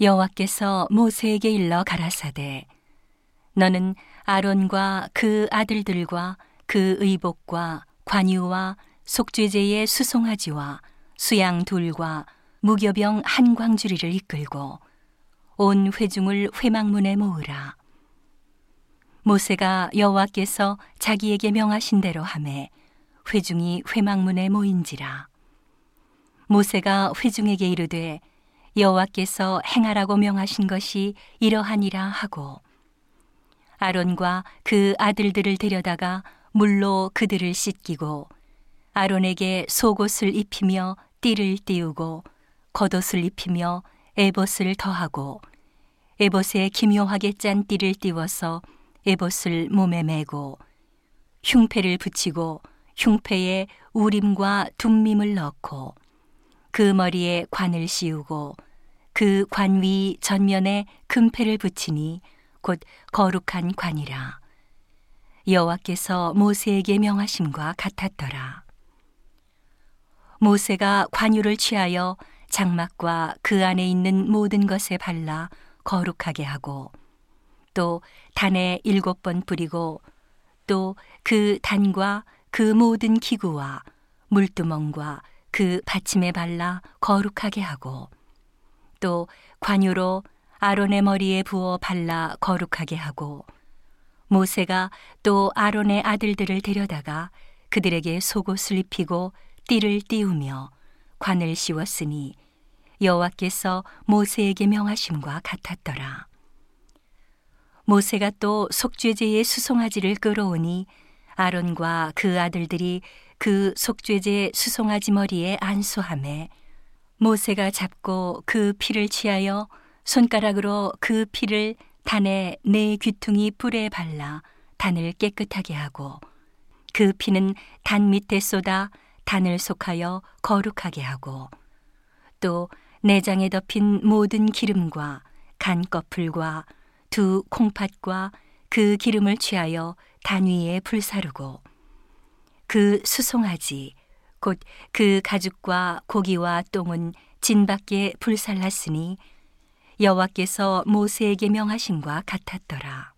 여호와께서 모세에게 일러 가라사대 너는 아론과 그 아들들과 그 의복과 관유와 속죄제의 수송아지와 수양 둘과 무교병 한 광주리를 이끌고 온 회중을 회막문에 모으라. 모세가 여호와께서 자기에게 명하신 대로 함에 회중이 회막문에 모인지라. 모세가 회중에게 이르되 여호와께서 행하라고 명하신 것이 이러하니라 하고 아론과 그 아들들을 데려다가 물로 그들을 씻기고 아론에게 속옷을 입히며 띠를 띄우고 겉옷을 입히며 에봇을 더하고 에봇에 기묘하게 짠 띠를 띄워서 에봇을 몸에 메고 흉패를 붙이고 흉패에 우림과 둠밈을 넣고 그 머리에 관을 씌우고 그 관위 전면에 금패를 붙이니 곧 거룩한 관이라. 여호와께서 모세에게 명하심과 같았더라. 모세가 관유를 취하여 장막과 그 안에 있는 모든 것에 발라 거룩하게 하고 또 단에 일곱 번 뿌리고 또 그 단과 그 모든 기구와 물두멍과 그 받침에 발라 거룩하게 하고 또 관유로 아론의 머리에 부어 발라 거룩하게 하고 모세가 또 아론의 아들들을 데려다가 그들에게 속옷을 입히고 띠를 띄우며 관을 씌웠으니 여호와께서 모세에게 명하심과 같았더라. 모세가 또 속죄제의 수송아지를 끌어오니 아론과 그 아들들이 그 속죄제 수송아지 머리에 안수함에 모세가 잡고 그 피를 취하여 손가락으로 그 피를 단에 네 귀퉁이 뿔에 발라 단을 깨끗하게 하고 그 피는 단 밑에 쏟아 단을 속하여 거룩하게 하고 또 내장에 덮인 모든 기름과 간 거풀과 두 콩팥과 그 기름을 취하여 단 위에 불사르고 그 수송아지 곧 그 가죽과 고기와 똥은 진 밖에 불살랐으니 여호와께서 모세에게 명하신과 같았더라.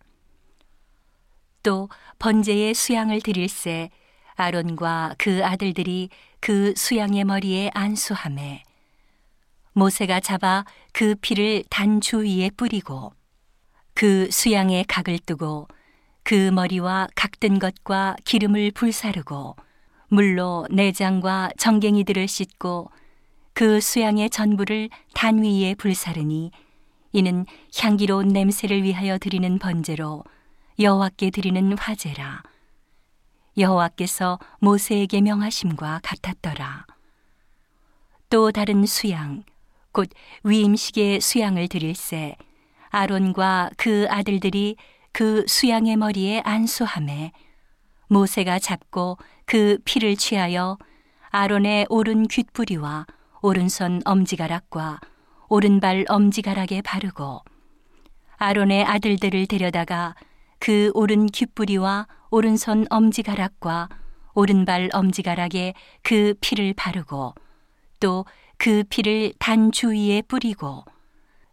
또 번제의 수양을 드릴새 아론과 그 아들들이 그 수양의 머리에 안수함에 모세가 잡아 그 피를 단 주위에 뿌리고 그 수양의 각을 뜨고 그 머리와 각든 것과 기름을 불사르고 물로 내장과 정갱이들을 씻고 그 수양의 전부를 단 위에 불사르니 이는 향기로운 냄새를 위하여 드리는 번제로 여호와께 드리는 화제라. 여호와께서 모세에게 명하심과 같았더라. 또 다른 수양, 곧 위임식의 수양을 드릴새 아론과 그 아들들이 그 수양의 머리에 안수함에 모세가 잡고 그 피를 취하여 아론의 오른 귓뿌리와 오른손 엄지가락과 오른발 엄지가락에 바르고 아론의 아들들을 데려다가 그 오른 귓뿌리와 오른손 엄지가락과 오른발 엄지가락에 그 피를 바르고 또 그 피를 단 주위에 뿌리고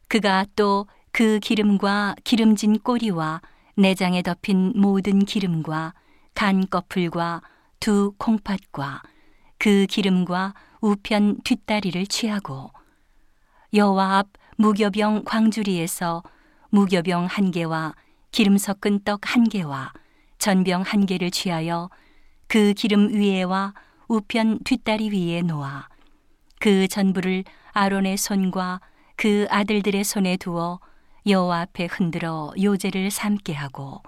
그가 또 그 기름과 기름진 꼬리와 내장에 덮인 모든 기름과 간 거풀과 두 콩팥과 그 기름과 우편 뒷다리를 취하고 여호와 앞 무교병 광주리에서 무교병 한 개와 기름 섞은 떡 한 개와 전병 한 개를 취하여 그 기름 위에와 우편 뒷다리 위에 놓아 그 전부를 아론의 손과 그 아들들의 손에 두어 여호와 앞에 흔들어 요제를 삼게 하고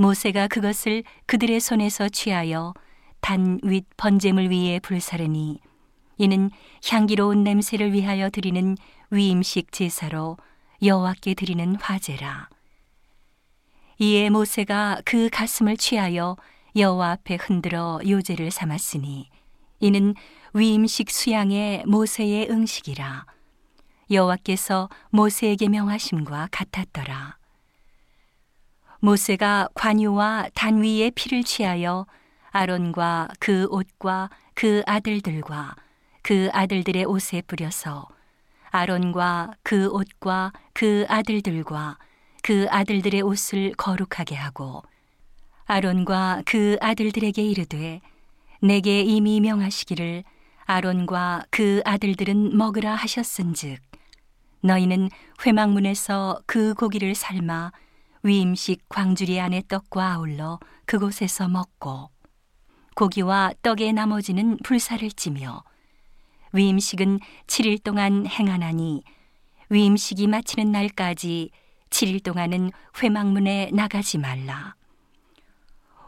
모세가 그것을 그들의 손에서 취하여 단 윗 번제물 위에 불사르니 이는 향기로운 냄새를 위하여 드리는 위임식 제사로 여호와께 드리는 화제라. 이에 모세가 그 가슴을 취하여 여호와 앞에 흔들어 요제를 삼았으니 이는 위임식 수양의 모세의 응식이라. 여호와께서 모세에게 명하심과 같았더라. 모세가 관유와 단 위에 피를 취하여 아론과 그 옷과 그 아들들과 그 아들들의 옷에 뿌려서 아론과 그 옷과 그 아들들과 그 아들들의 옷을 거룩하게 하고 아론과 그 아들들에게 이르되 내게 이미 명하시기를 아론과 그 아들들은 먹으라 하셨은즉 너희는 회막문에서 그 고기를 삶아 위임식 광주리 안에 떡과 아울러 그곳에서 먹고 고기와 떡의 나머지는 불사를 찌며 위임식은 7일 동안 행하나니 위임식이 마치는 날까지 7일 동안은 회막문에 나가지 말라.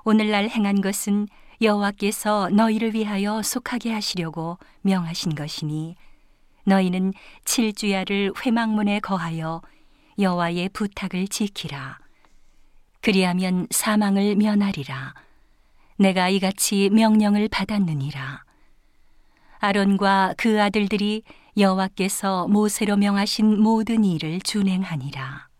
오늘날 행한 것은 여호와께서 너희를 위하여 속하게 하시려고 명하신 것이니 너희는 7주야를 회막문에 거하여 여호와의 부탁을 지키라. 그리하면 사망을 면하리라. 내가 이같이 명령을 받았느니라. 아론과 그 아들들이 여호와께서 모세로 명하신 모든 일을 준행하니라.